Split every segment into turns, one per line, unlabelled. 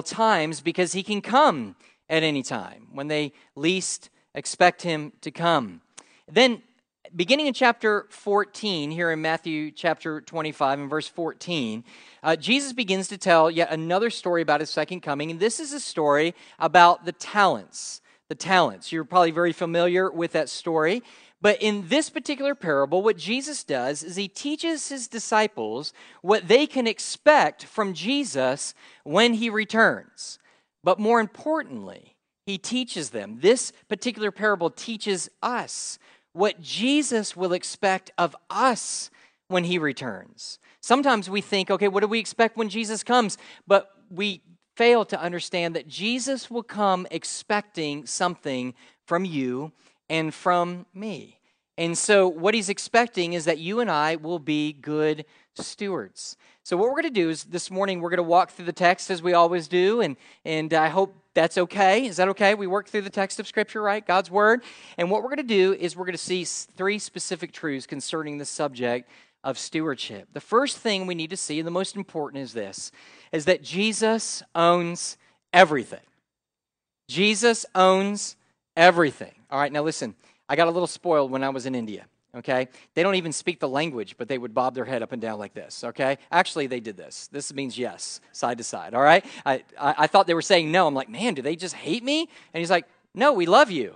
times because he can come at any time when they least expect him to come. Then, beginning in chapter 14, here in Matthew chapter 25 and verse 14, uh, Jesus begins to tell yet another story about his second coming. And this is a story about the talents. The talents. You're probably very familiar with that story. But in this particular parable, what Jesus does is he teaches his disciples what they can expect from Jesus when he returns. But more importantly, he teaches them. This particular parable teaches us what Jesus will expect of us when he returns. Sometimes we think, okay, what do we expect when Jesus comes? But we fail to understand that Jesus will come expecting something from you and from me. And so, what he's expecting is that you and I will be good stewards. So, what we're going to do is this morning, we're going to walk through the text as we always do. And, and I hope that's okay. Is that okay? We work through the text of Scripture, right? God's Word. And what we're going to do is we're going to see three specific truths concerning the subject of stewardship. The first thing we need to see, and the most important, is this is that Jesus owns everything. Jesus owns everything. All right, now listen, I got a little spoiled when I was in India. Okay? They don't even speak the language, but they would bob their head up and down like this. Okay? Actually, they did this. This means yes, side to side. All right? I, I, I thought they were saying no. I'm like, man, do they just hate me? And he's like, no, we love you.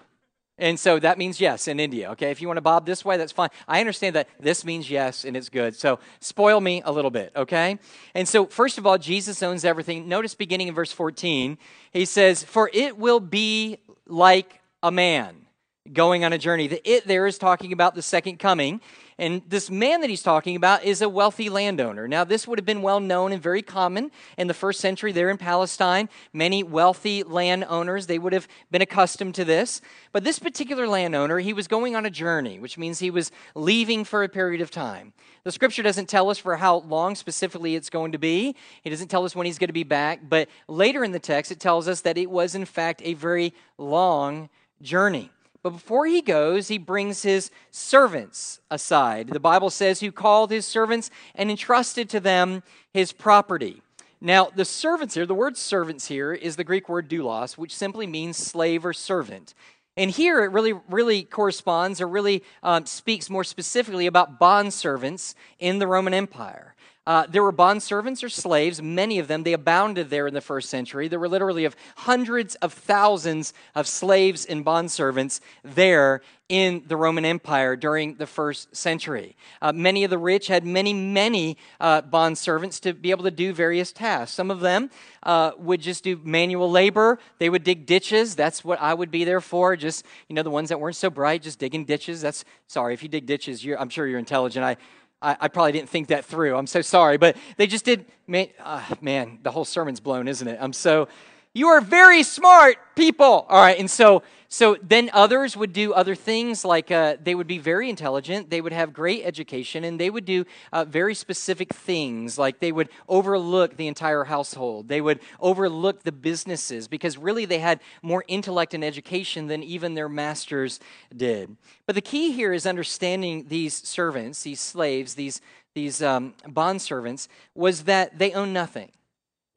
And so that means yes in India. Okay? If you want to bob this way, that's fine. I understand that this means yes and it's good. So spoil me a little bit. Okay? And so, first of all, Jesus owns everything. Notice beginning in verse 14, he says, For it will be like a man going on a journey. The it there is talking about the second coming. And this man that he's talking about is a wealthy landowner. Now, this would have been well known and very common in the first century there in Palestine. Many wealthy landowners, they would have been accustomed to this. But this particular landowner, he was going on a journey, which means he was leaving for a period of time. The scripture doesn't tell us for how long specifically it's going to be. He doesn't tell us when he's going to be back. But later in the text, it tells us that it was, in fact, a very long journey. But before he goes, he brings his servants aside. The Bible says, who called his servants and entrusted to them his property. Now, the servants here, the word servants here is the Greek word doulos, which simply means slave or servant. And here it really, really corresponds or really um, speaks more specifically about bond servants in the Roman Empire. Uh, there were bond servants or slaves, many of them. They abounded there in the first century. There were literally of hundreds of thousands of slaves and bond servants there in the Roman Empire during the first century. Uh, many of the rich had many, many uh, bond servants to be able to do various tasks. Some of them uh, would just do manual labor. They would dig ditches. That's what I would be there for. Just you know, the ones that weren't so bright, just digging ditches. That's sorry if you dig ditches. I'm sure you're intelligent. I I, I, probably didn't think that through. I'm so sorry. But they just did, man, uh, man, the whole sermon's blown, isn't it? I'm so, you are very smart people. All right. And so so then others would do other things like uh, they would be very intelligent, they would have great education, and they would do uh, very specific things like they would overlook the entire household, they would overlook the businesses because really they had more intellect and education than even their masters did. But the key here is understanding these servants, these slaves, these, these um, bond servants, was that they own nothing.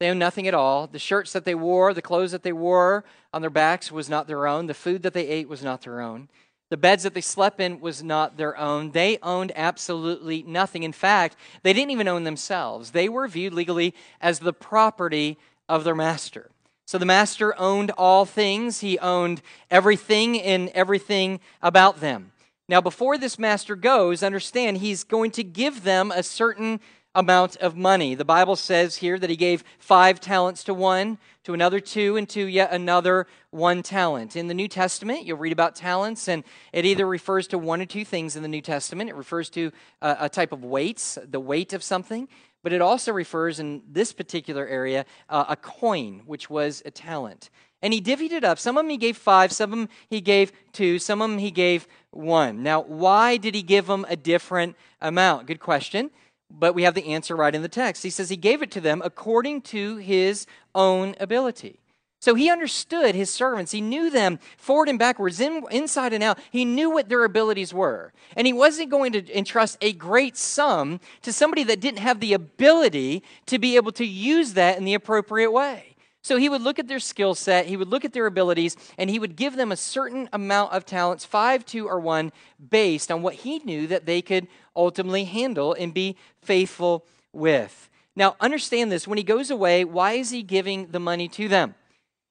They owned nothing at all. The shirts that they wore, the clothes that they wore on their backs was not their own. The food that they ate was not their own. The beds that they slept in was not their own. They owned absolutely nothing. In fact, they didn't even own themselves. They were viewed legally as the property of their master. So the master owned all things, he owned everything and everything about them. Now, before this master goes, understand he's going to give them a certain amount of money. The Bible says here that he gave five talents to one, to another two, and to yet another one talent. In the New Testament, you'll read about talents, and it either refers to one or two things in the New Testament. It refers to a, a type of weights, the weight of something, but it also refers in this particular area uh, a coin, which was a talent. And he divvied it up. Some of them he gave five, some of them he gave two, some of them he gave one. Now, why did he give them a different amount? Good question but we have the answer right in the text. He says he gave it to them according to his own ability. So he understood his servants. He knew them forward and backwards, in, inside and out. He knew what their abilities were. And he wasn't going to entrust a great sum to somebody that didn't have the ability to be able to use that in the appropriate way. So he would look at their skill set, he would look at their abilities, and he would give them a certain amount of talents, five, two, or one, based on what he knew that they could ultimately handle and be faithful with. Now, understand this when he goes away, why is he giving the money to them?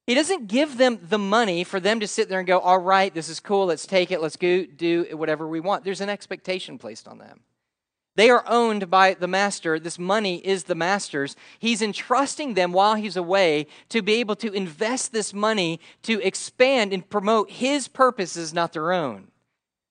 He doesn't give them the money for them to sit there and go, all right, this is cool, let's take it, let's go do whatever we want. There's an expectation placed on them. They are owned by the master. This money is the master's. He's entrusting them while he's away to be able to invest this money to expand and promote his purposes, not their own.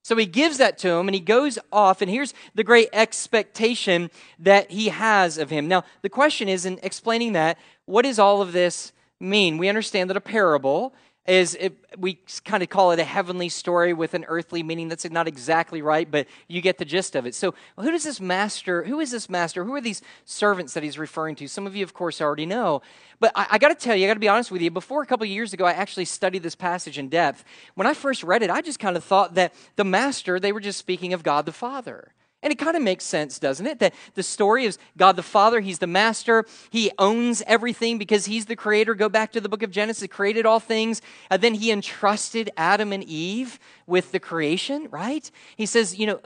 So he gives that to him and he goes off, and here's the great expectation that he has of him. Now, the question is in explaining that, what does all of this mean? We understand that a parable is it, we kind of call it a heavenly story with an earthly meaning. That's not exactly right, but you get the gist of it. So, who does this master? Who is this master? Who are these servants that he's referring to? Some of you, of course, already know. But I, I got to tell you, I got to be honest with you. Before a couple years ago, I actually studied this passage in depth. When I first read it, I just kind of thought that the master they were just speaking of God the Father. And it kind of makes sense, doesn't it? That the story is God the Father, He's the master, He owns everything because He's the creator. Go back to the book of Genesis, created all things. And then He entrusted Adam and Eve with the creation, right? He says, you know,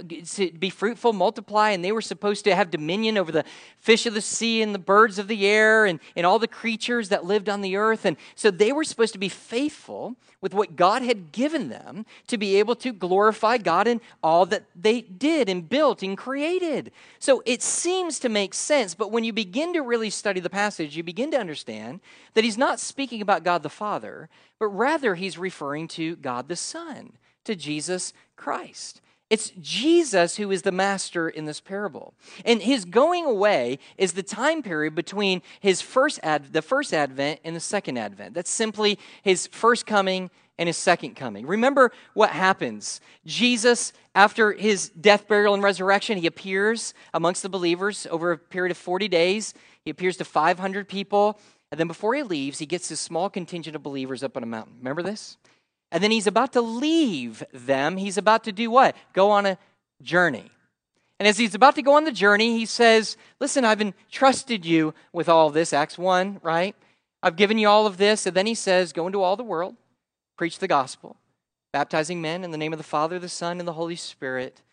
be fruitful, multiply, and they were supposed to have dominion over the fish of the sea and the birds of the air and, and all the creatures that lived on the earth. And so they were supposed to be faithful with what God had given them to be able to glorify God in all that they did and built and created. So it seems to make sense, but when you begin to really study the passage, you begin to understand that he's not speaking about God the Father, but rather he's referring to God the Son to Jesus Christ. It's Jesus who is the master in this parable. And his going away is the time period between his first ad, the first advent and the second advent. That's simply his first coming and his second coming. Remember what happens. Jesus, after his death, burial, and resurrection, he appears amongst the believers over a period of 40 days. He appears to 500 people. And then before he leaves, he gets this small contingent of believers up on a mountain. Remember this? And then he's about to leave them. He's about to do what? Go on a journey. And as he's about to go on the journey, he says, Listen, I've entrusted you with all this. Acts 1, right? I've given you all of this. And then he says, Go into all the world, preach the gospel, baptizing men in the name of the Father, the Son, and the Holy Spirit.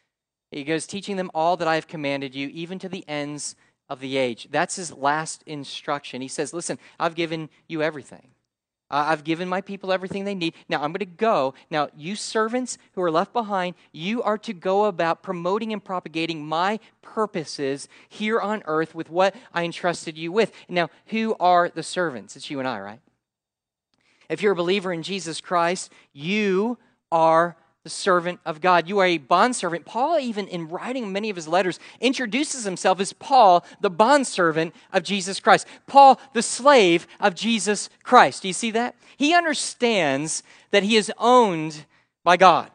He goes, teaching them all that I have commanded you, even to the ends of the age. That's his last instruction. He says, Listen, I've given you everything. Uh, I've given my people everything they need. Now I'm going to go. Now, you servants who are left behind, you are to go about promoting and propagating my purposes here on earth with what I entrusted you with. Now, who are the servants? It's you and I, right? If you're a believer in Jesus Christ, you are the servant of God. You are a bondservant. Paul, even in writing many of his letters, introduces himself as Paul, the bondservant of Jesus Christ. Paul, the slave of Jesus Christ. Do you see that? He understands that he is owned by God.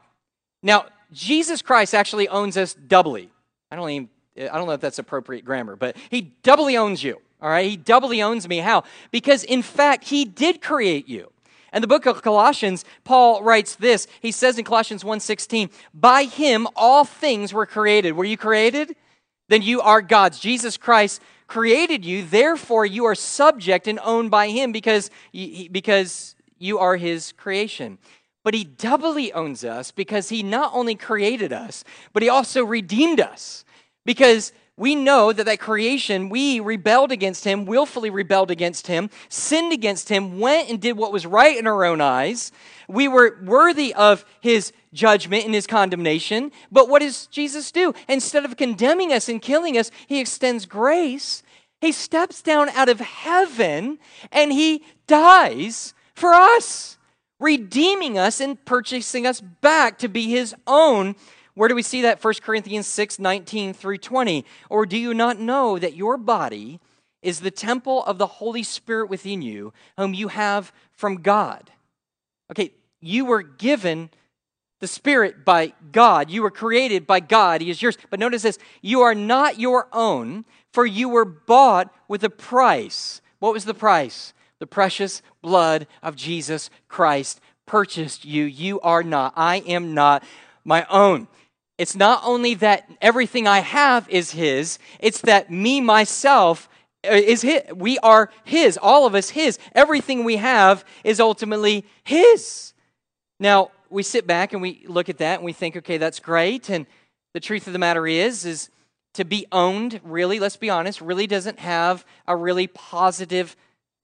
Now, Jesus Christ actually owns us doubly. I don't even I don't know if that's appropriate grammar, but he doubly owns you. All right? He doubly owns me. How? Because in fact, he did create you. In the book of Colossians, Paul writes this. He says in Colossians 1:16, "By him all things were created." Were you created? Then you are God's. Jesus Christ created you, therefore you are subject and owned by him because because you are his creation. But he doubly owns us because he not only created us, but he also redeemed us. Because we know that that creation, we rebelled against him, willfully rebelled against him, sinned against him, went and did what was right in our own eyes. We were worthy of his judgment and his condemnation. But what does Jesus do? Instead of condemning us and killing us, he extends grace. He steps down out of heaven and he dies for us, redeeming us and purchasing us back to be his own where do we see that? 1 Corinthians 6 19 through 20. Or do you not know that your body is the temple of the Holy Spirit within you, whom you have from God? Okay, you were given the Spirit by God. You were created by God. He is yours. But notice this you are not your own, for you were bought with a price. What was the price? The precious blood of Jesus Christ purchased you. You are not. I am not my own. It's not only that everything I have is His, it's that me, myself, uh, is his. We are his. All of us his. Everything we have is ultimately his. Now, we sit back and we look at that and we think, okay, that's great. And the truth of the matter is, is to be owned, really, let's be honest, really doesn't have a really positive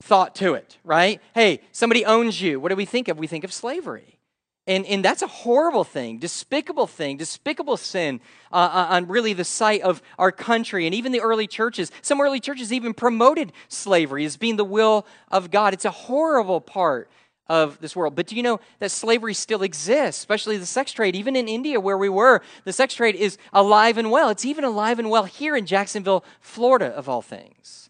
thought to it, right? Hey, somebody owns you. What do we think of? We think of slavery. And, and that's a horrible thing, despicable thing, despicable sin uh, uh, on really the site of our country and even the early churches. Some early churches even promoted slavery as being the will of God. It's a horrible part of this world. But do you know that slavery still exists, especially the sex trade? Even in India, where we were, the sex trade is alive and well. It's even alive and well here in Jacksonville, Florida, of all things.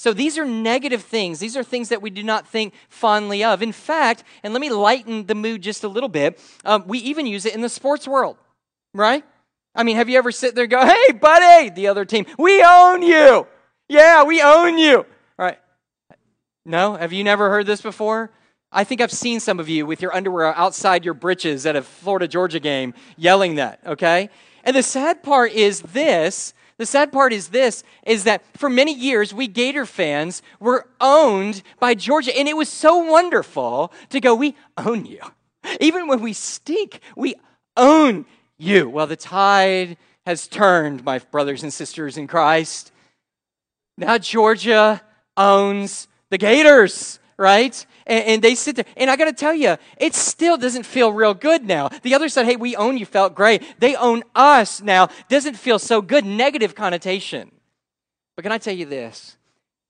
So these are negative things. These are things that we do not think fondly of. In fact, and let me lighten the mood just a little bit, um, we even use it in the sports world, right? I mean, have you ever sit there and go, hey, buddy, the other team, we own you. Yeah, we own you. Right. No? Have you never heard this before? I think I've seen some of you with your underwear outside your britches at a Florida Georgia game yelling that, okay? And the sad part is this the sad part is this is that for many years we Gator fans were owned by Georgia and it was so wonderful to go we own you. Even when we stink, we own you. Well, the tide has turned, my brothers and sisters in Christ. Now Georgia owns the Gators, right? and, and they sit there. And I got to tell you, it still doesn't feel real good now. The other side, hey, we own you, felt great. They own us now. Doesn't feel so good. Negative connotation. But can I tell you this?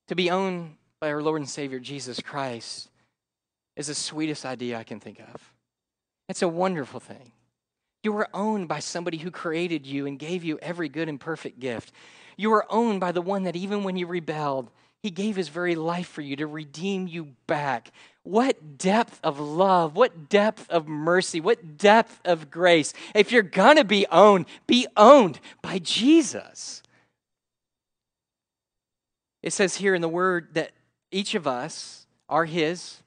To be owned by our Lord and Savior Jesus Christ is the sweetest idea I can think of. It's a wonderful thing. You were owned by somebody who created you and gave you every good and perfect gift. You were owned by the one that even when you rebelled, he gave his very life for you to redeem you back. What depth of love, what depth of mercy, what depth of grace. If you're going to be owned, be owned by Jesus. It says here in the word that each of us are his.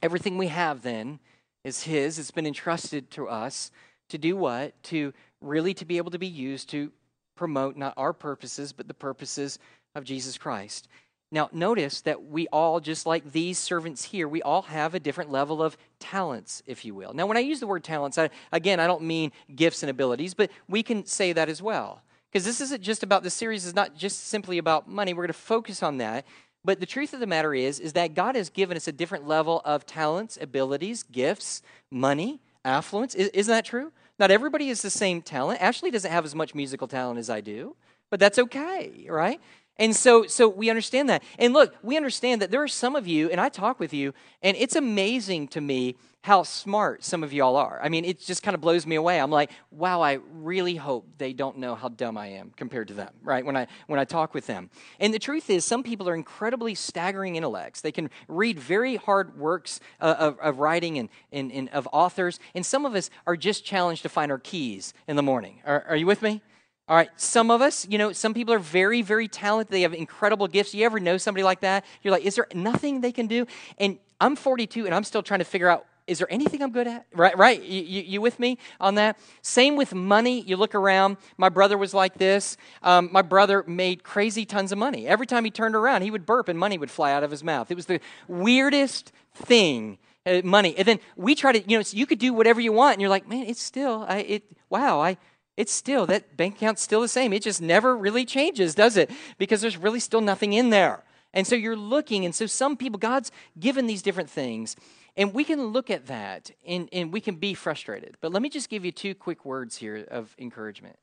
Everything we have then is his. It's been entrusted to us to do what? To really to be able to be used to promote not our purposes, but the purposes of Jesus Christ. Now, notice that we all, just like these servants here, we all have a different level of talents, if you will. Now, when I use the word talents, I, again, I don't mean gifts and abilities, but we can say that as well. Because this isn't just about, the series is not just simply about money. We're going to focus on that. But the truth of the matter is, is that God has given us a different level of talents, abilities, gifts, money, affluence. Isn't that true? Not everybody is the same talent. Ashley doesn't have as much musical talent as I do, but that's okay, right? And so, so we understand that. And look, we understand that there are some of you, and I talk with you, and it's amazing to me how smart some of y'all are. I mean, it just kind of blows me away. I'm like, wow, I really hope they don't know how dumb I am compared to them, right? When I when I talk with them. And the truth is, some people are incredibly staggering intellects. They can read very hard works uh, of, of writing and, and, and of authors, and some of us are just challenged to find our keys in the morning. Are, are you with me? All right, some of us, you know, some people are very, very talented. They have incredible gifts. You ever know somebody like that? You're like, is there nothing they can do? And I'm 42 and I'm still trying to figure out, is there anything I'm good at? Right, right? You, you, you with me on that? Same with money. You look around. My brother was like this. Um, my brother made crazy tons of money. Every time he turned around, he would burp and money would fly out of his mouth. It was the weirdest thing uh, money. And then we try to, you know, you could do whatever you want, and you're like, man, it's still, I, it, wow, I, it's still, that bank account's still the same. It just never really changes, does it? Because there's really still nothing in there. And so you're looking, and so some people, God's given these different things, and we can look at that and, and we can be frustrated. But let me just give you two quick words here of encouragement.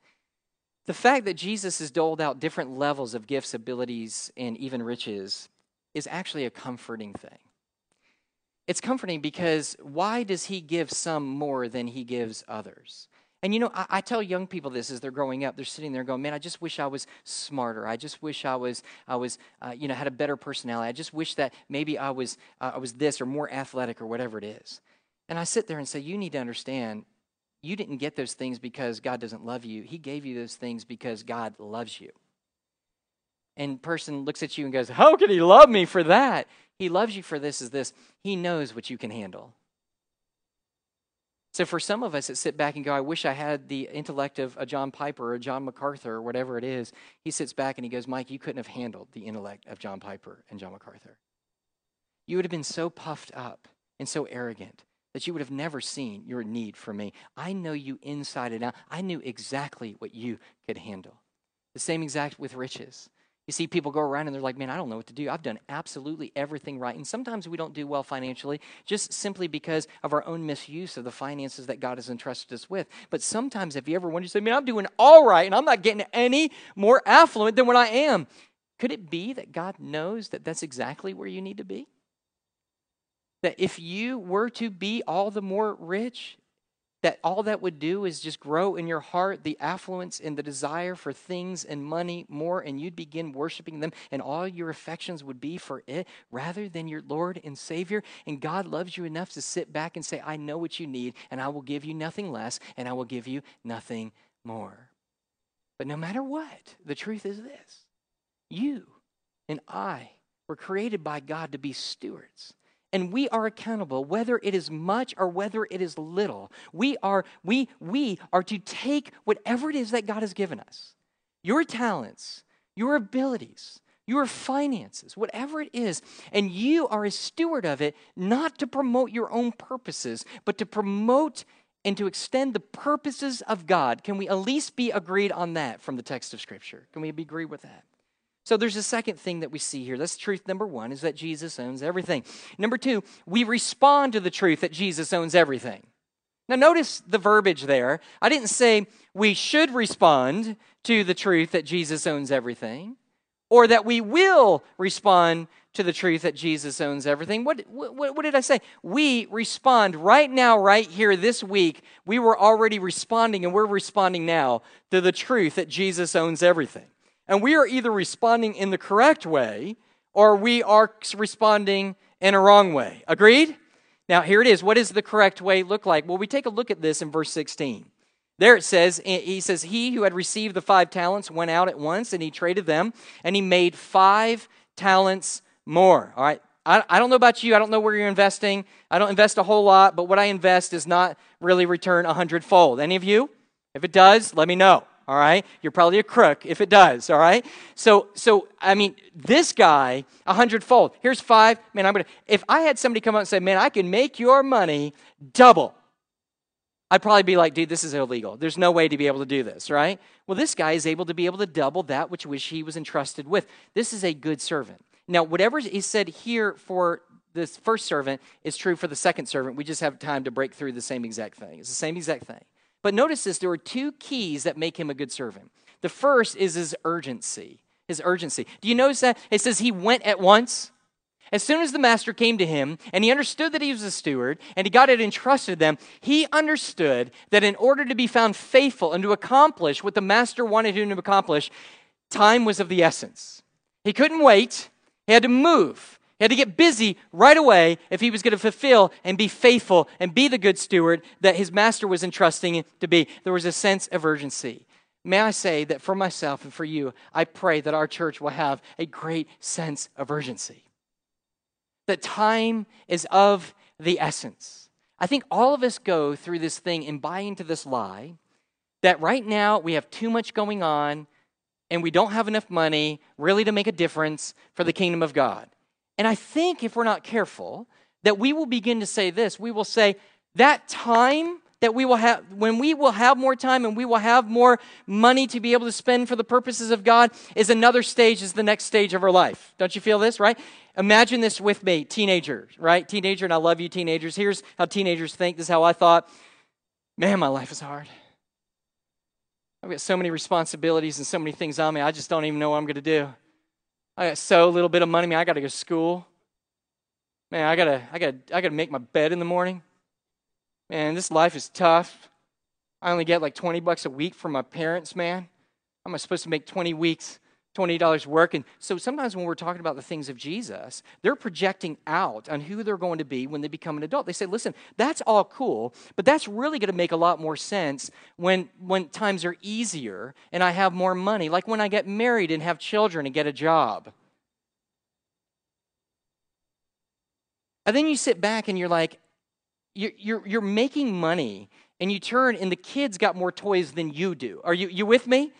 The fact that Jesus has doled out different levels of gifts, abilities, and even riches is actually a comforting thing. It's comforting because why does he give some more than he gives others? And you know, I, I, tell young people this as they're growing up. They're sitting there going, "Man, I just wish I was smarter. I just wish I was, I was, uh, you know, had a better personality. I just wish that maybe I was, uh, I was this or more athletic or whatever it is." And I sit there and say, "You need to understand. You didn't get those things because God doesn't love you. He gave you those things because God loves you." And person looks at you and goes, "How can He love me for that?" He loves you for this. Is this? He knows what you can handle. So for some of us that sit back and go, I wish I had the intellect of a John Piper or a John MacArthur or whatever it is, he sits back and he goes, Mike, you couldn't have handled the intellect of John Piper and John MacArthur. You would have been so puffed up and so arrogant that you would have never seen your need for me. I know you inside and out. I knew exactly what you could handle. The same exact with riches. You see people go around and they're like, man, I don't know what to do. I've done absolutely everything right. And sometimes we don't do well financially just simply because of our own misuse of the finances that God has entrusted us with. But sometimes, if you ever wonder, you say, man, I'm doing all right and I'm not getting any more affluent than what I am. Could it be that God knows that that's exactly where you need to be? That if you were to be all the more rich, that all that would do is just grow in your heart the affluence and the desire for things and money more, and you'd begin worshiping them, and all your affections would be for it rather than your Lord and Savior. And God loves you enough to sit back and say, I know what you need, and I will give you nothing less, and I will give you nothing more. But no matter what, the truth is this you and I were created by God to be stewards and we are accountable whether it is much or whether it is little. We are we we are to take whatever it is that god has given us. Your talents your abilities your finances whatever it is and you are a steward of it not to promote your own purposes but to promote and to extend the purposes of god. Can we at least be agreed on that from the text of scripture? Can we be agreed with that so there's a second thing that we see here. That's truth number one is that Jesus owns everything. Number two, we respond to the truth that Jesus owns everything. Now, notice the verbiage there. I didn't say we should respond to the truth that Jesus owns everything or that we will respond to the truth that Jesus owns everything. What, what, what, did I say? We respond right now, right here, this week. We were already responding, and we're responding now to the truth that Jesus owns everything. And we are either responding in the correct way or we are responding in a wrong way. Agreed? Now, here it is. What does the correct way look like? Well, we take a look at this in verse 16. There it says, he says, He who had received the five talents went out at once and he traded them and he made five talents more. All right. I, I don't know about you. I don't know where you're investing. I don't invest a whole lot, but what I invest does not really return a hundredfold. Any of you? If it does, let me know all right? You're probably a crook if it does all right? So so i mean this guy a hundredfold. Here's five. Man i'm gonna if i had somebody come up and say man i can make your money double i'd probably be like dude this is illegal. There's no way to be able to do this right? Well this guy is able to be able to double that which which he was entrusted with. This is a good servant. Now whatever is said here for this first servant is true for the second servant. We just have time to break through the same exact thing. It's the same exact thing but notice this there are two keys that make him a good servant. The first is his urgency. His urgency. Do you notice that? It says he went at once. As soon as the master came to him and he understood that he was a steward and he got it entrusted them, he understood that in order to be found faithful and to accomplish what the master wanted him to accomplish, time was of the essence. He couldn't wait, he had to move. He had to get busy right away if he was going to fulfill and be faithful and be the good steward that his master was entrusting him to be. There was a sense of urgency. May I say that for myself and for you, I pray that our church will have a great sense of urgency. That time is of the essence. I think all of us go through this thing and buy into this lie that right now we have too much going on and we don't have enough money really to make a difference for the kingdom of God. And I think if we're not careful, that we will begin to say this. We will say, that time that we will have, when we will have more time and we will have more money to be able to spend for the purposes of God, is another stage, is the next stage of our life. Don't you feel this, right? Imagine this with me, teenagers, right? Teenager, and I love you, teenagers. Here's how teenagers think. This is how I thought. Man, my life is hard. I've got so many responsibilities and so many things on me, I just don't even know what I'm going to do. I got so little bit of money. Man, I got to go to school. Man, I gotta, I gotta, I gotta make my bed in the morning. Man, this life is tough. I only get like 20 bucks a week from my parents, man. How am I supposed to make 20 weeks $20 work. And so sometimes when we're talking about the things of Jesus, they're projecting out on who they're going to be when they become an adult. They say, listen, that's all cool, but that's really going to make a lot more sense when, when times are easier and I have more money, like when I get married and have children and get a job. And then you sit back and you're like, you're, you're, you're making money and you turn and the kids got more toys than you do. Are you, you with me?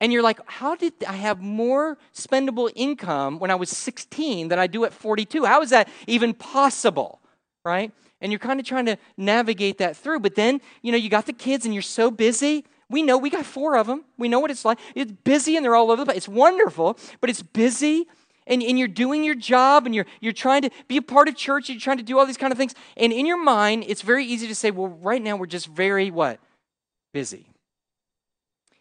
And you're like, how did I have more spendable income when I was 16 than I do at 42? How is that even possible? Right? And you're kind of trying to navigate that through. But then, you know, you got the kids and you're so busy. We know we got four of them. We know what it's like. It's busy and they're all over the place. It's wonderful, but it's busy and, and you're doing your job and you're, you're trying to be a part of church, you're trying to do all these kind of things. And in your mind, it's very easy to say, well, right now we're just very what? Busy.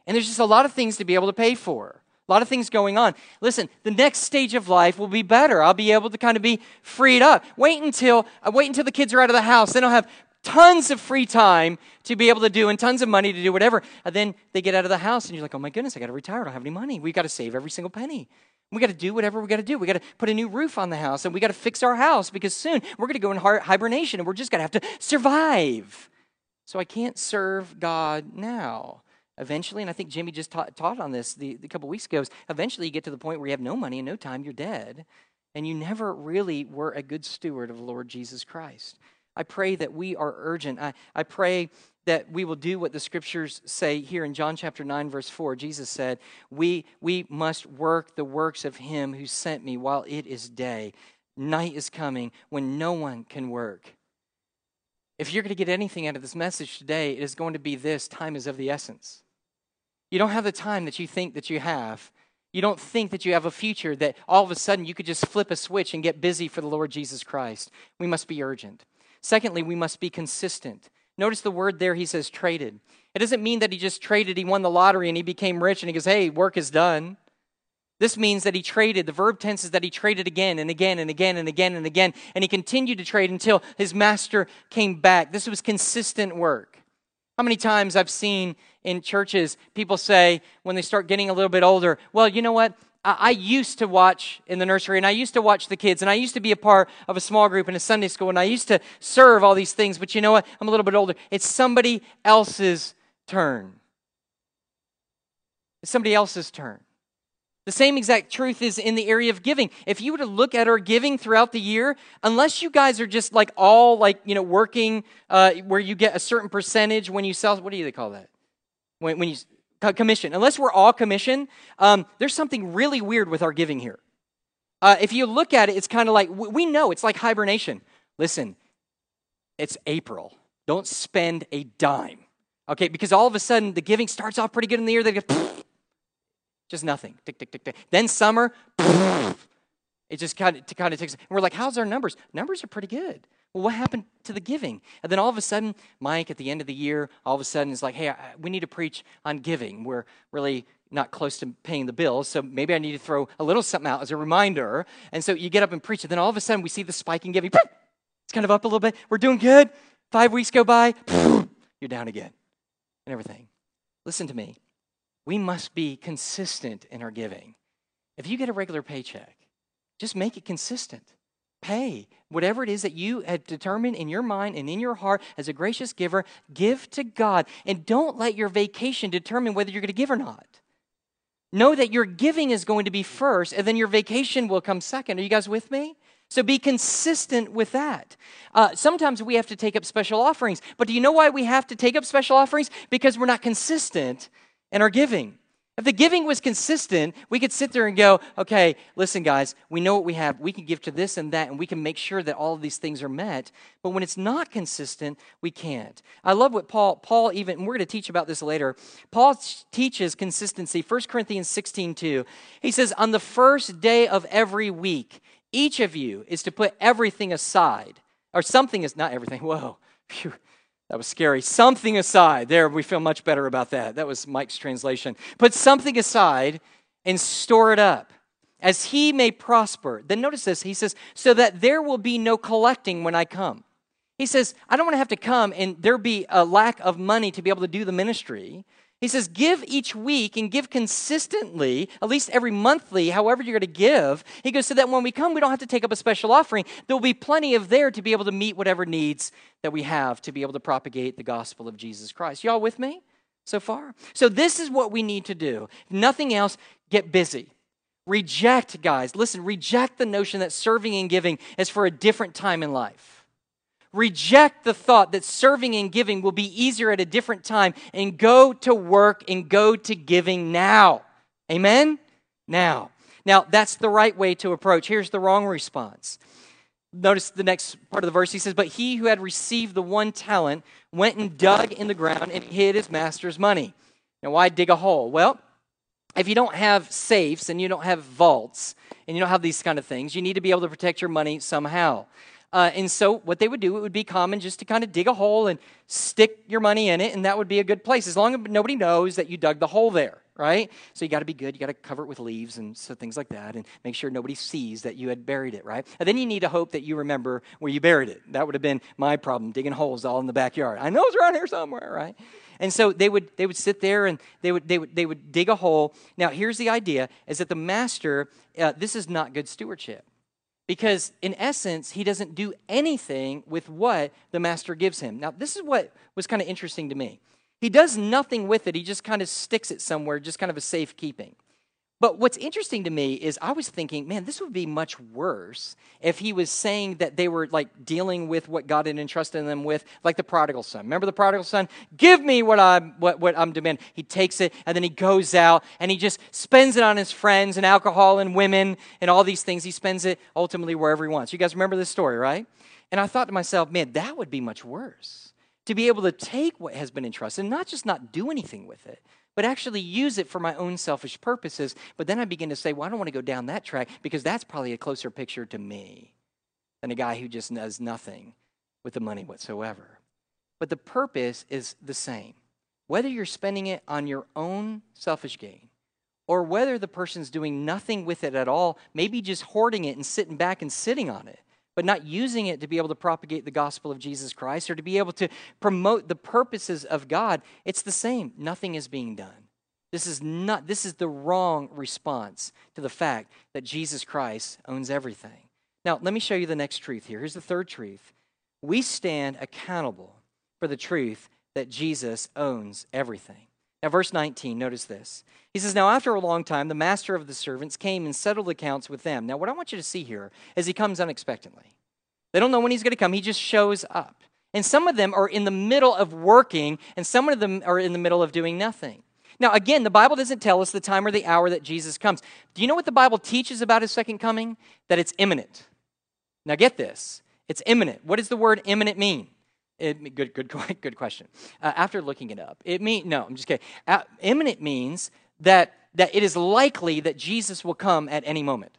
And there's just a lot of things to be able to pay for. A lot of things going on. Listen, the next stage of life will be better. I'll be able to kind of be freed up. Wait until uh, wait until the kids are out of the house. Then I'll have tons of free time to be able to do and tons of money to do whatever. And then they get out of the house and you're like, oh my goodness, I got to retire. I don't have any money. We've got to save every single penny. We got to do whatever we got to do. We got to put a new roof on the house and we got to fix our house because soon we're going to go in hibernation and we're just going to have to survive. So I can't serve God now. Eventually, and I think Jimmy just taught, taught on this the, the couple weeks ago, is eventually you get to the point where you have no money and no time, you're dead, and you never really were a good steward of the Lord Jesus Christ. I pray that we are urgent. I, I pray that we will do what the scriptures say here in John chapter 9, verse 4. Jesus said, we, we must work the works of him who sent me while it is day. Night is coming when no one can work. If you're going to get anything out of this message today, it is going to be this time is of the essence. You don't have the time that you think that you have. You don't think that you have a future that all of a sudden you could just flip a switch and get busy for the Lord Jesus Christ. We must be urgent. Secondly, we must be consistent. Notice the word there, he says traded. It doesn't mean that he just traded, he won the lottery and he became rich and he goes, hey, work is done. This means that he traded. The verb tense is that he traded again and again and again and again and again. And he continued to trade until his master came back. This was consistent work. How many times I've seen in churches people say when they start getting a little bit older, well, you know what? I, used to watch in the nursery and I used to watch the kids and I used to be a part of a small group in a Sunday school and I used to serve all these things, but you know what? I'm a little bit older. It's somebody else's turn. It's somebody else's turn. The same exact truth is in the area of giving. If you were to look at our giving throughout the year, unless you guys are just like all like, you know, working uh, where you get a certain percentage when you sell, what do you call that? When, when you commission. Unless we're all commission, um, there's something really weird with our giving here. Uh, if you look at it, it's kind of like we know it's like hibernation. Listen, it's April. Don't spend a dime. Okay, because all of a sudden the giving starts off pretty good in the year. They go, just nothing. Tick, tick, tick, tick. Then summer, it just kind of, kind of takes. And we're like, how's our numbers? Numbers are pretty good. Well, what happened to the giving? And then all of a sudden, Mike, at the end of the year, all of a sudden is like, hey, we need to preach on giving. We're really not close to paying the bills, so maybe I need to throw a little something out as a reminder. And so you get up and preach it. Then all of a sudden, we see the spike in giving. It's kind of up a little bit. We're doing good. Five weeks go by, you're down again, and everything. Listen to me. We must be consistent in our giving. If you get a regular paycheck, just make it consistent pay. Whatever it is that you have determined in your mind and in your heart as a gracious giver, give to God. And don't let your vacation determine whether you're going to give or not. Know that your giving is going to be first, and then your vacation will come second. Are you guys with me? So be consistent with that. Uh, sometimes we have to take up special offerings. But do you know why we have to take up special offerings? Because we're not consistent in our giving. If the giving was consistent, we could sit there and go, okay, listen, guys, we know what we have. We can give to this and that, and we can make sure that all of these things are met. But when it's not consistent, we can't. I love what Paul, Paul even, we're going to teach about this later. Paul teaches consistency. 1 Corinthians 16, 2. He says, on the first day of every week, each of you is to put everything aside, or something is not everything. Whoa. Phew. That was scary. Something aside. There, we feel much better about that. That was Mike's translation. Put something aside and store it up as he may prosper. Then notice this. He says, so that there will be no collecting when I come. He says, I don't want to have to come and there be a lack of money to be able to do the ministry. He says, give each week and give consistently, at least every monthly, however you're going to give. He goes, so that when we come, we don't have to take up a special offering. There will be plenty of there to be able to meet whatever needs that we have to be able to propagate the gospel of Jesus Christ. Y'all with me so far? So, this is what we need to do. If nothing else, get busy. Reject, guys, listen, reject the notion that serving and giving is for a different time in life. Reject the thought that serving and giving will be easier at a different time and go to work and go to giving now. Amen? Now. Now, that's the right way to approach. Here's the wrong response. Notice the next part of the verse. He says, But he who had received the one talent went and dug in the ground and hid his master's money. Now, why dig a hole? Well, if you don't have safes and you don't have vaults and you don't have these kind of things, you need to be able to protect your money somehow. Uh, and so, what they would do, it would be common just to kind of dig a hole and stick your money in it, and that would be a good place as long as nobody knows that you dug the hole there right? So you got to be good. You got to cover it with leaves and so things like that, and make sure nobody sees that you had buried it, right? And then you need to hope that you remember where you buried it. That would have been my problem, digging holes all in the backyard. I know it's around here somewhere, right? And so they would they would sit there and they would they would they would dig a hole. Now here's the idea: is that the master uh, this is not good stewardship. Because in essence, he doesn't do anything with what the master gives him. Now, this is what was kind of interesting to me. He does nothing with it, he just kind of sticks it somewhere, just kind of a safekeeping. But what's interesting to me is I was thinking, man, this would be much worse if he was saying that they were like dealing with what God had entrusted them with, like the prodigal son. Remember the prodigal son? Give me what I'm what, what I'm demanding. He takes it and then he goes out and he just spends it on his friends and alcohol and women and all these things. He spends it ultimately wherever he wants. You guys remember this story, right? And I thought to myself, man, that would be much worse to be able to take what has been entrusted and not just not do anything with it, but actually use it for my own selfish purposes. But then I begin to say, well, I don't want to go down that track because that's probably a closer picture to me than a guy who just does nothing with the money whatsoever. But the purpose is the same. Whether you're spending it on your own selfish gain or whether the person's doing nothing with it at all, maybe just hoarding it and sitting back and sitting on it but not using it to be able to propagate the gospel of Jesus Christ or to be able to promote the purposes of God, it's the same. Nothing is being done. This is not this is the wrong response to the fact that Jesus Christ owns everything. Now, let me show you the next truth here. Here's the third truth. We stand accountable for the truth that Jesus owns everything. Now, verse 19, notice this. He says, Now, after a long time, the master of the servants came and settled accounts with them. Now, what I want you to see here is he comes unexpectedly. They don't know when he's going to come, he just shows up. And some of them are in the middle of working, and some of them are in the middle of doing nothing. Now, again, the Bible doesn't tell us the time or the hour that Jesus comes. Do you know what the Bible teaches about his second coming? That it's imminent. Now, get this it's imminent. What does the word imminent mean? It, good, good, good question. Uh, after looking it up, it mean no. I'm just kidding. Uh, imminent means that that it is likely that Jesus will come at any moment.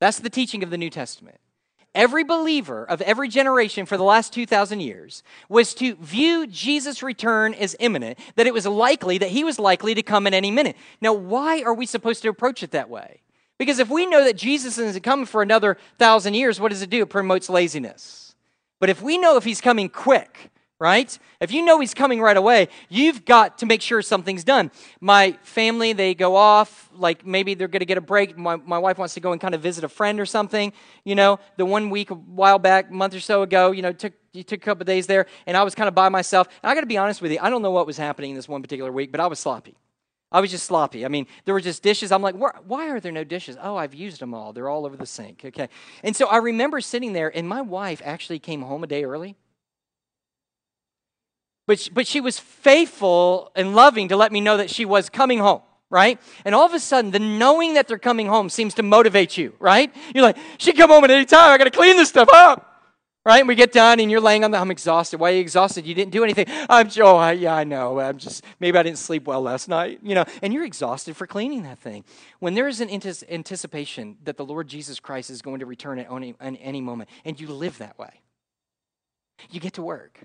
That's the teaching of the New Testament. Every believer of every generation for the last 2,000 years was to view Jesus' return as imminent, that it was likely that he was likely to come at any minute. Now, why are we supposed to approach it that way? Because if we know that Jesus isn't coming for another thousand years, what does it do? It promotes laziness. But if we know if he's coming quick, right? If you know he's coming right away, you've got to make sure something's done. My family, they go off, like maybe they're going to get a break. My, my wife wants to go and kind of visit a friend or something. You know, the one week, a while back, month or so ago, you know, took, you took a couple days there, and I was kind of by myself. And I got to be honest with you, I don't know what was happening this one particular week, but I was sloppy. I was just sloppy. I mean, there were just dishes. I'm like, why are there no dishes? Oh, I've used them all. They're all over the sink. Okay. And so I remember sitting there, and my wife actually came home a day early. But she, but she was faithful and loving to let me know that she was coming home, right? And all of a sudden, the knowing that they're coming home seems to motivate you, right? You're like, she come home at any time. I got to clean this stuff up right? And we get done, and you're laying on the. I'm exhausted. Why are you exhausted? You didn't do anything. I'm. Oh, I, yeah, I know. I'm just. Maybe I didn't sleep well last night. You know, and you're exhausted for cleaning that thing. When there is an anticipation that the Lord Jesus Christ is going to return at any, at any moment, and you live that way, you get to work.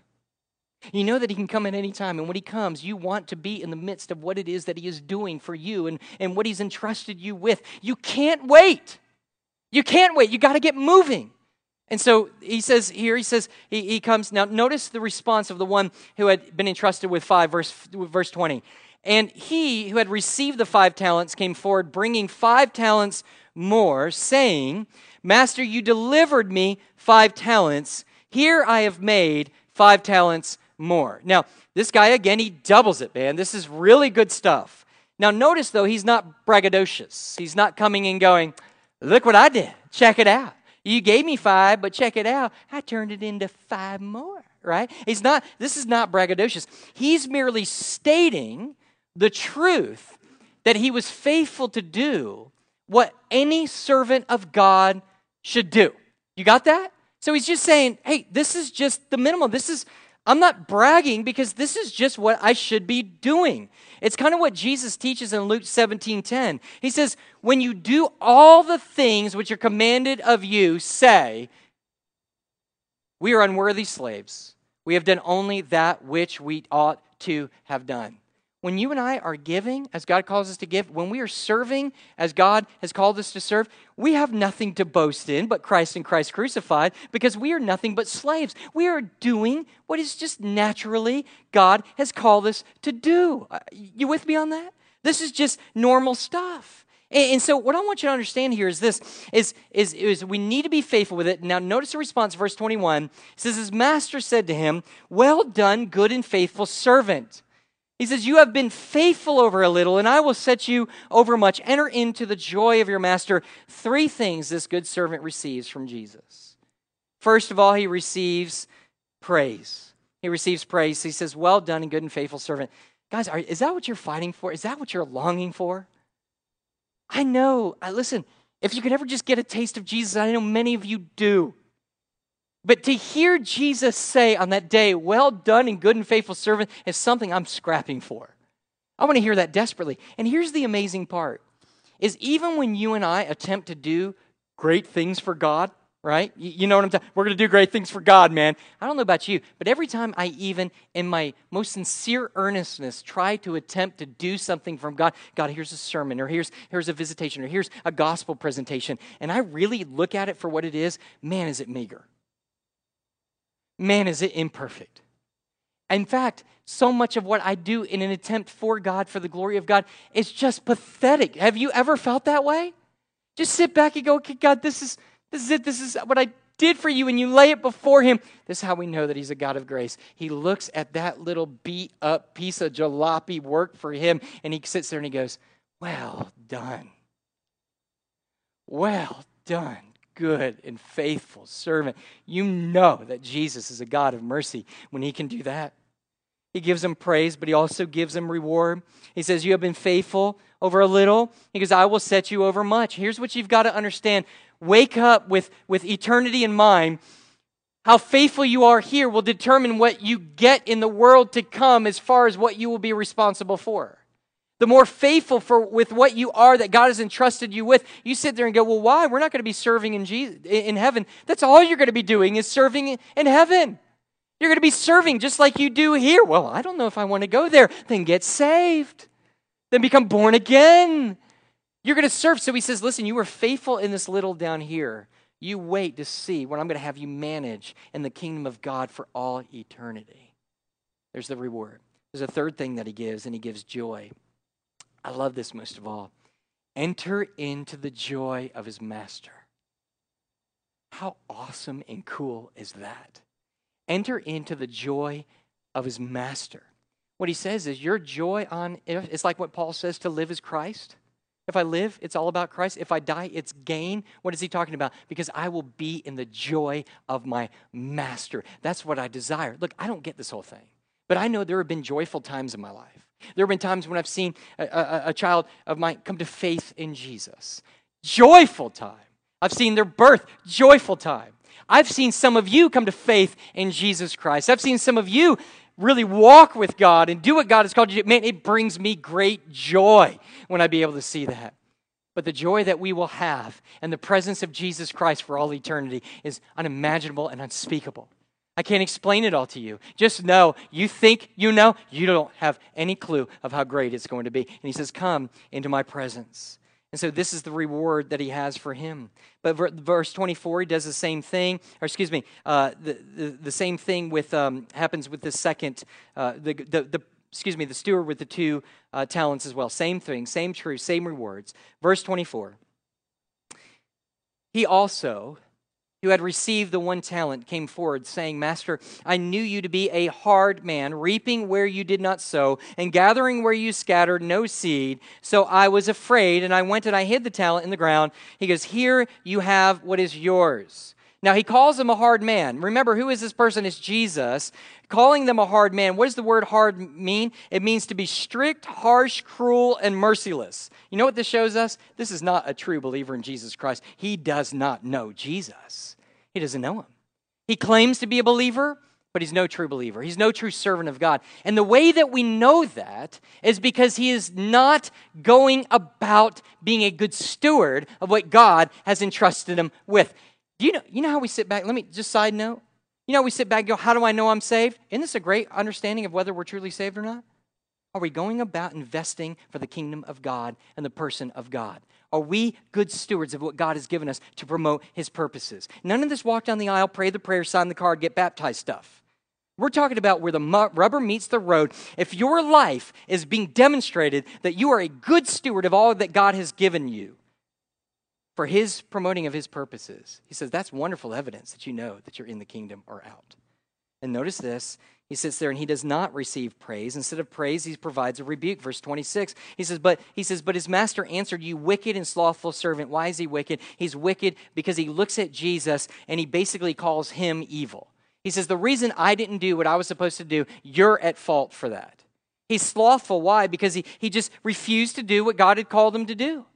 You know that he can come at any time, and when he comes, you want to be in the midst of what it is that he is doing for you and, and what he's entrusted you with. You can't wait. You can't wait. You got to get moving. And so he says here, he says, he, he comes. Now, notice the response of the one who had been entrusted with five, verse, verse 20. And he who had received the five talents came forward, bringing five talents more, saying, Master, you delivered me five talents. Here I have made five talents more. Now, this guy, again, he doubles it, man. This is really good stuff. Now, notice, though, he's not braggadocious. He's not coming and going, Look what I did. Check it out. You gave me five, but check it out. I turned it into five more, right? He's not, this is not braggadocious. He's merely stating the truth that he was faithful to do what any servant of God should do. You got that? So he's just saying, hey, this is just the minimum. This is, I'm not bragging because this is just what I should be doing. It's kind of what Jesus teaches in Luke 17 10. He says, When you do all the things which are commanded of you, say, We are unworthy slaves. We have done only that which we ought to have done when you and I are giving as God calls us to give, when we are serving as God has called us to serve, we have nothing to boast in but Christ and Christ crucified because we are nothing but slaves. We are doing what is just naturally God has called us to do. Uh, you with me on that? This is just normal stuff. And, so what I want you to understand here is this is, is, is we need to be faithful with it. Now notice the response, verse 21. It says, His master said to him, Well done, good and faithful servant. He says, You have been faithful over a little, and I will set you over much. Enter into the joy of your master. Three things this good servant receives from Jesus. First of all, he receives praise. He receives praise. He says, Well done and good and faithful servant. Guys, are, is that what you're fighting for? Is that what you're longing for? I know. I, listen, if you could ever just get a taste of Jesus, I know many of you do. But to hear Jesus say on that day, Well done and good and faithful servant, is something I'm scrapping for. I want to hear that desperately. And here's the amazing part is even when you and I attempt to do great things for God, right? You, know what I'm talking We're going to do great things for God, man. I don't know about you, but every time I even, in my most sincere earnestness, try to attempt to do something from God, God, here's a sermon, or here's, here's a visitation, or here's a gospel presentation, and I really look at it for what it is, man, is it meager man, is it imperfect. In fact, so much of what I do in an attempt for God, for the glory of God, is just pathetic. Have you ever felt that way? Just sit back and go, okay, God, this is this is it. This is what I did for you, and you lay it before him. This is how we know that he's a God of grace. He looks at that little beat up piece of jalopy work for him, and he sits there and he goes, Well done. Well done good and faithful servant. You know that Jesus is a God of mercy when he can do that. He gives them praise, but he also gives them reward. He says, You have been faithful over a little. He goes, I will set you over much. Here's what you've got to understand wake up with, with eternity in mind. How faithful you are here will determine what you get in the world to come as far as what you will be responsible for the more faithful for with what you are that God has entrusted you with. You sit there and go, "Well, why? We're not going to be serving in Jesus in heaven. That's all you're going to be doing is serving in heaven. You're going to be serving just like you do here. Well, I don't know if I want to go there. Then get saved. Then become born again. You're going to serve. So he says, "Listen, you were faithful in this little down here. You wait to see what I'm going to have you manage in the kingdom of God for all eternity." There's the reward. There's a third thing that he gives, and he gives joy. I love this most of all. Enter into the joy of his master. How awesome and cool is that? Enter into the joy of his master. What he says is, your joy on it's like what Paul says to live is Christ. If I live, it's all about Christ. If I die, it's gain. What is he talking about? Because I will be in the joy of my master. That's what I desire. Look, I don't get this whole thing, but I know there have been joyful times in my life. There have been times when I've seen a, a, a child of mine come to faith in Jesus. Joyful time. I've seen their birth, joyful time. I've seen some of you come to faith in Jesus Christ. I've seen some of you really walk with God and do what God has called you to do. Man, it brings me great joy when I be able to see that. But the joy that we will have and the presence of Jesus Christ for all eternity is unimaginable and unspeakable. I can't explain it all to you. Just know, you think you know, you don't have any clue of how great it's going to be. And he says, Come into my presence. And so this is the reward that he has for him. But verse 24, he does the same thing, or excuse me, uh, the, the, the, same thing with um, happens with the second, uh, the, the, the, excuse me, the steward with the two uh, talents as well. Same thing, same truth, same rewards. Verse 24. He also who had received the one talent came forward, saying, Master, I knew you to be a hard man, reaping where you did not sow, and gathering where you scattered no seed. So I was afraid, and I went and I hid the talent in the ground. He goes, Here you have what is yours. Now he calls him a hard man. Remember, who is this person? It's Jesus. Calling them a hard man. What does the word hard mean? It means to be strict, harsh, cruel, and merciless. You know what this shows us? This is not a true believer in Jesus Christ. He does not know Jesus. He doesn't know him. He claims to be a believer, but he's no true believer. He's no true servant of God. And the way that we know that is because he is not going about being a good steward of what God has entrusted him with. Do you know, you know how we sit back? Let me just side note. You know, we sit back and go, How do I know I'm saved? Isn't this a great understanding of whether we're truly saved or not? Are we going about investing for the kingdom of God and the person of God? Are we good stewards of what God has given us to promote his purposes? None of this walk down the aisle, pray the prayer, sign the card, get baptized stuff. We're talking about where the rubber meets the road. If your life is being demonstrated that you are a good steward of all that God has given you, for his promoting of his purposes. He says that's wonderful evidence that you know that you're in the kingdom or out. And notice this. He sits there and he does not receive praise. Instead of praise, he provides a rebuke. Verse 26. He says, But he says, But his master answered, You wicked and slothful servant. Why is he wicked? He's wicked because he looks at Jesus and he basically calls him evil. He says, The reason I didn't do what I was supposed to do, you're at fault for that. He's slothful. Why? Because he, he just refused to do what God had called him to do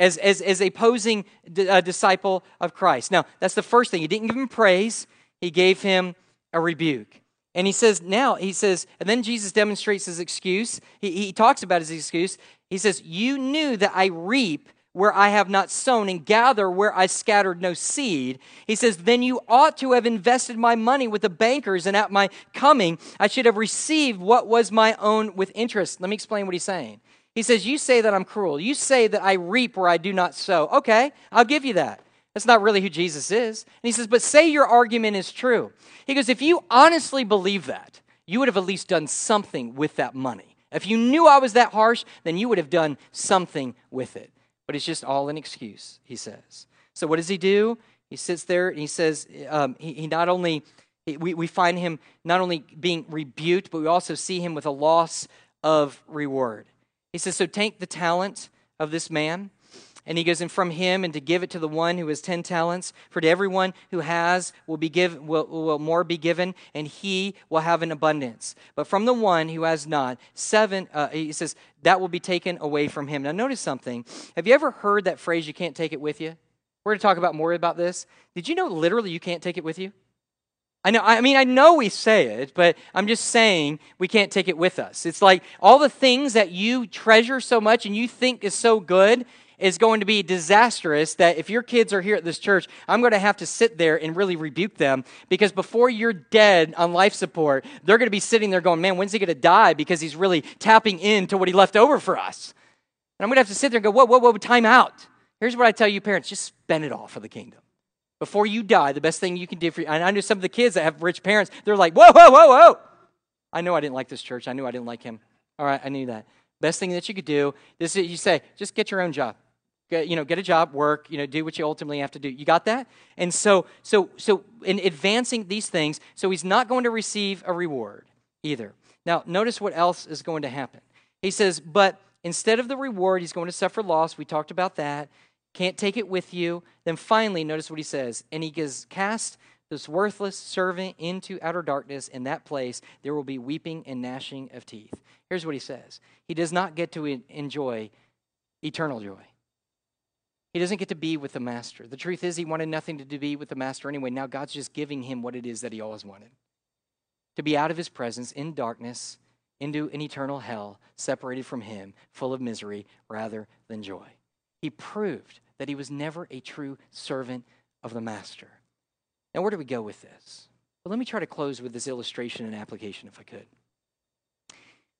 as, as, as a posing d- a disciple of Christ. Now, that's the first thing. He didn't give him praise, he gave him a rebuke. And he says, now, he says, and then Jesus demonstrates his excuse. He, he talks about his excuse. He says, You knew that I reap where I have not sown and gather where I scattered no seed. He says, Then you ought to have invested my money with the bankers, and at my coming I should have received what was my own with interest. Let me explain what he's saying. He says, You say that I'm cruel. You say that I reap where I do not sow. Okay, I'll give you that. That's not really who Jesus is. And he says, But say your argument is true. He goes, If you honestly believe that, you would have at least done something with that money. If you knew I was that harsh, then you would have done something with it. But it's just all an excuse, he says. So what does he do? He sits there and he says, um, he, he not only, we, we find him not only being rebuked, but we also see him with a loss of reward. He says, So take the talent of this man. And he goes, and from him, and to give it to the one who has ten talents. For to everyone who has will be give, will, will more be given, and he will have an abundance. But from the one who has not, seven. Uh, he says that will be taken away from him. Now, notice something. Have you ever heard that phrase? You can't take it with you. We're going to talk about more about this. Did you know literally you can't take it with you? I know, I mean, I know we say it, but I'm just saying we can't take it with us. It's like all the things that you treasure so much and you think is so good is going to be disastrous that if your kids are here at this church, I'm going to have to sit there and really rebuke them because before you're dead on life support, they're going to be sitting there going, man, when's he going to die? Because he's really tapping into what he left over for us. And I'm going to have to sit there and go, whoa, whoa, whoa, time out. Here's what I tell you parents just spend it all for the kingdom before you die, the best thing you can do for you. And I know some of the kids that have rich parents, they're like, whoa, whoa, whoa, whoa. I know I didn't like this church. I knew I didn't like him. All right, I knew that. Best thing that you could do is you say, just get your own job. Get, you know, get a job, work, you know, do what you ultimately have to do. You got that? And so, so, so in advancing these things, so he's not going to receive a reward either. Now, notice what else is going to happen. He says, but instead of the reward, he's going to suffer loss. We talked about that can't take it with you. Then finally, notice what he says. And he gives cast this worthless servant into outer darkness. In that place, there will be weeping and gnashing of teeth. Here's what he says He does not get to enjoy eternal joy. He doesn't get to be with the master. The truth is, he wanted nothing to be with the master anyway. Now God's just giving him what it is that he always wanted to be out of his presence in darkness into an eternal hell, separated from him, full of misery rather than joy. He proved that he was never a true servant of the master. Now, where do we go with this? Well, let me try to close with this illustration and application, if I could.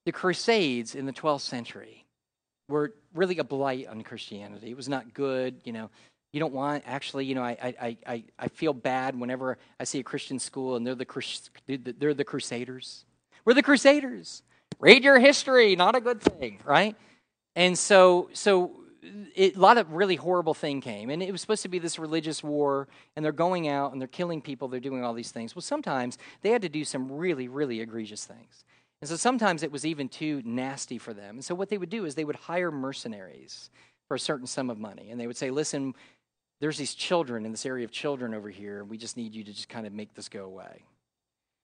The Crusades in the 12th century were really a blight on Christianity. It was not good, you know. You don't want, actually, you know, I, I, I, I feel bad whenever I see a Christian school and they're the, they're the Crusaders. We're the Crusaders. Read your history, not a good thing, right? And so, so it, a lot of really horrible thing came and it was supposed to be this religious war and they're going out and they're killing people they're doing all these things well sometimes they had to do some really really egregious things and so sometimes it was even too nasty for them and so what they would do is they would hire mercenaries for a certain sum of money and they would say listen there's these children in this area of children over here and we just need you to just kind of make this go away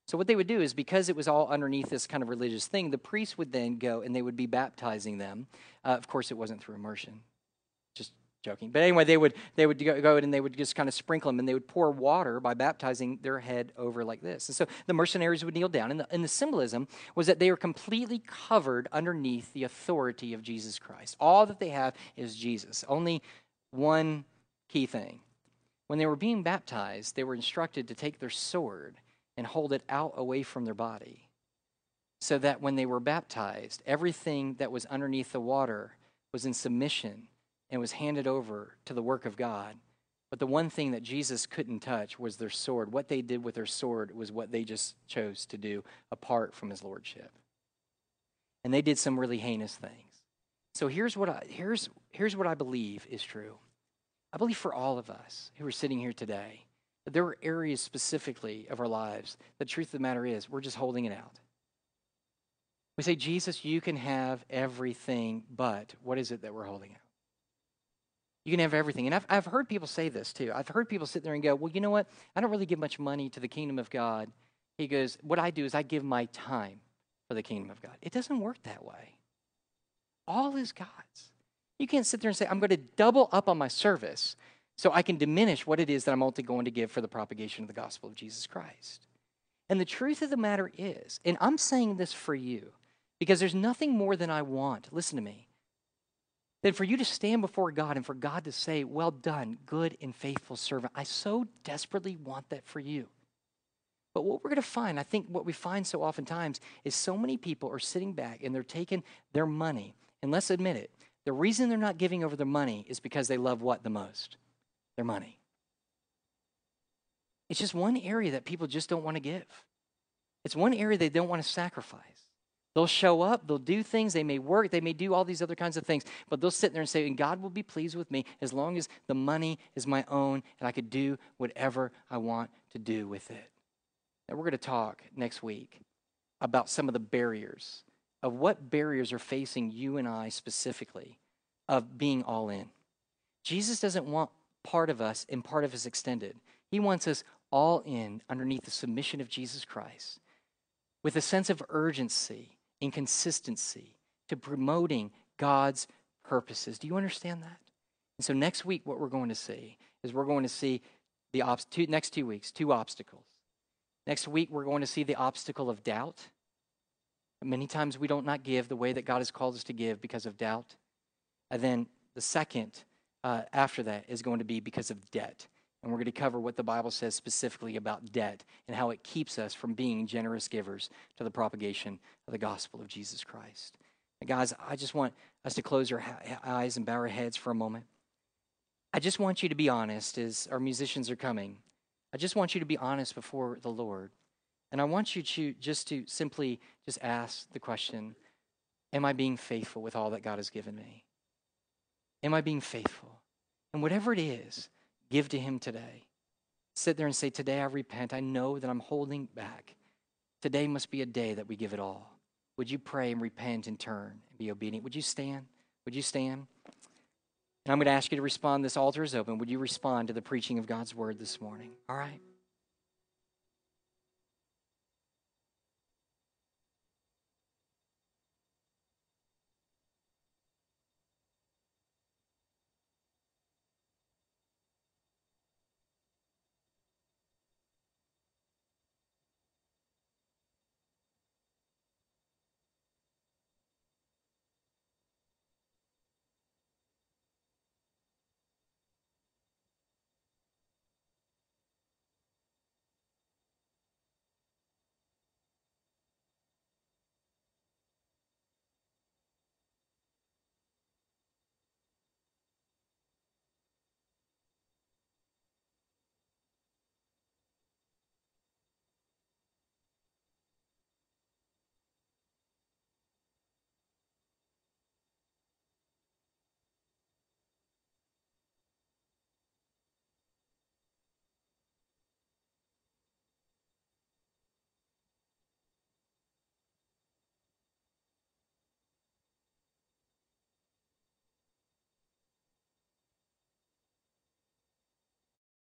so what they would do is because it was all underneath this kind of religious thing, the priests would then go and they would be baptizing them. Uh, of course, it wasn't through immersion. Just joking. But anyway, they would they would go and they would just kind of sprinkle them and they would pour water by baptizing their head over like this. And so the mercenaries would kneel down. And the, and the symbolism was that they were completely covered underneath the authority of Jesus Christ. All that they have is Jesus. Only one key thing. When they were being baptized, they were instructed to take their sword and hold it out away from their body so that when they were baptized, everything that was underneath the water was in submission and was handed over to the work of God. But the one thing that Jesus couldn't touch was their sword. What they did with their sword was what they just chose to do apart from his lordship. And they did some really heinous things. So here's what I, here's, here's what I believe is true. I believe for all of us who are sitting here today, but there are areas specifically of our lives. The truth of the matter is, we're just holding it out. We say, Jesus, you can have everything, but what is it that we're holding out? You can have everything. And I've, I've heard people say this too. I've heard people sit there and go, well, you know what? I don't really give much money to the kingdom of God. He goes, what I do is I give my time for the kingdom of God. It doesn't work that way. All is God's. You can't sit there and say, I'm going to double up on my service so I can diminish what it is that I'm ultimately going to give for the propagation of the gospel of Jesus Christ. And the truth of the matter is, and I'm saying this for you, because there's nothing more than I want, listen to me, than for you to stand before God and for God to say, Well done, good and faithful servant. I so desperately want that for you. But what we're going to find, I think what we find so oftentimes, is so many people are sitting back and they're taking their money. And let's admit it, the reason they're not giving over their money is because they love what the most? their money. It's just one area that people just don't want to give. It's one area they don't want to sacrifice. They'll show up, they'll do things, they may work, they may do all these other kinds of things, but they'll sit there and say, and God will be pleased with me as long as the money is my own and I could do whatever I want to do with it. Now, we're going to talk next week about some of the barriers of what barriers are facing you and I specifically of being all in. Jesus doesn't want part of us and part of us extended. He wants us all in underneath the submission of Jesus Christ with a sense of urgency and consistency to promoting God's purposes. Do you understand that? And so next week, what we're going to see is we're going to see the ob- two, next two weeks, two obstacles. Next week, we're going to see the obstacle of doubt. Many times we don't not give the way that God has called us to give because of doubt. And then the second uh, after that is going to be because of debt. And we're going to cover what the Bible says specifically about debt and how it keeps us from being generous givers to the propagation of the gospel of Jesus Christ. Guys, I just want us to close our eyes and bow our heads for a moment. I just want you to be honest as our musicians are coming. I just want you to be honest before the Lord. And I want you to just to simply just ask the question, am I being faithful with all that God has given me? Am I being faithful? And whatever it is, give to Him today. Sit there and say, Today I repent. I know that I'm holding back. Today must be a day that we give it all. Would you pray and repent and turn and be obedient? Would you stand? Would you stand? And I'm going to ask you to respond. This altar is open. Would you respond to the preaching of God's word this morning? All right.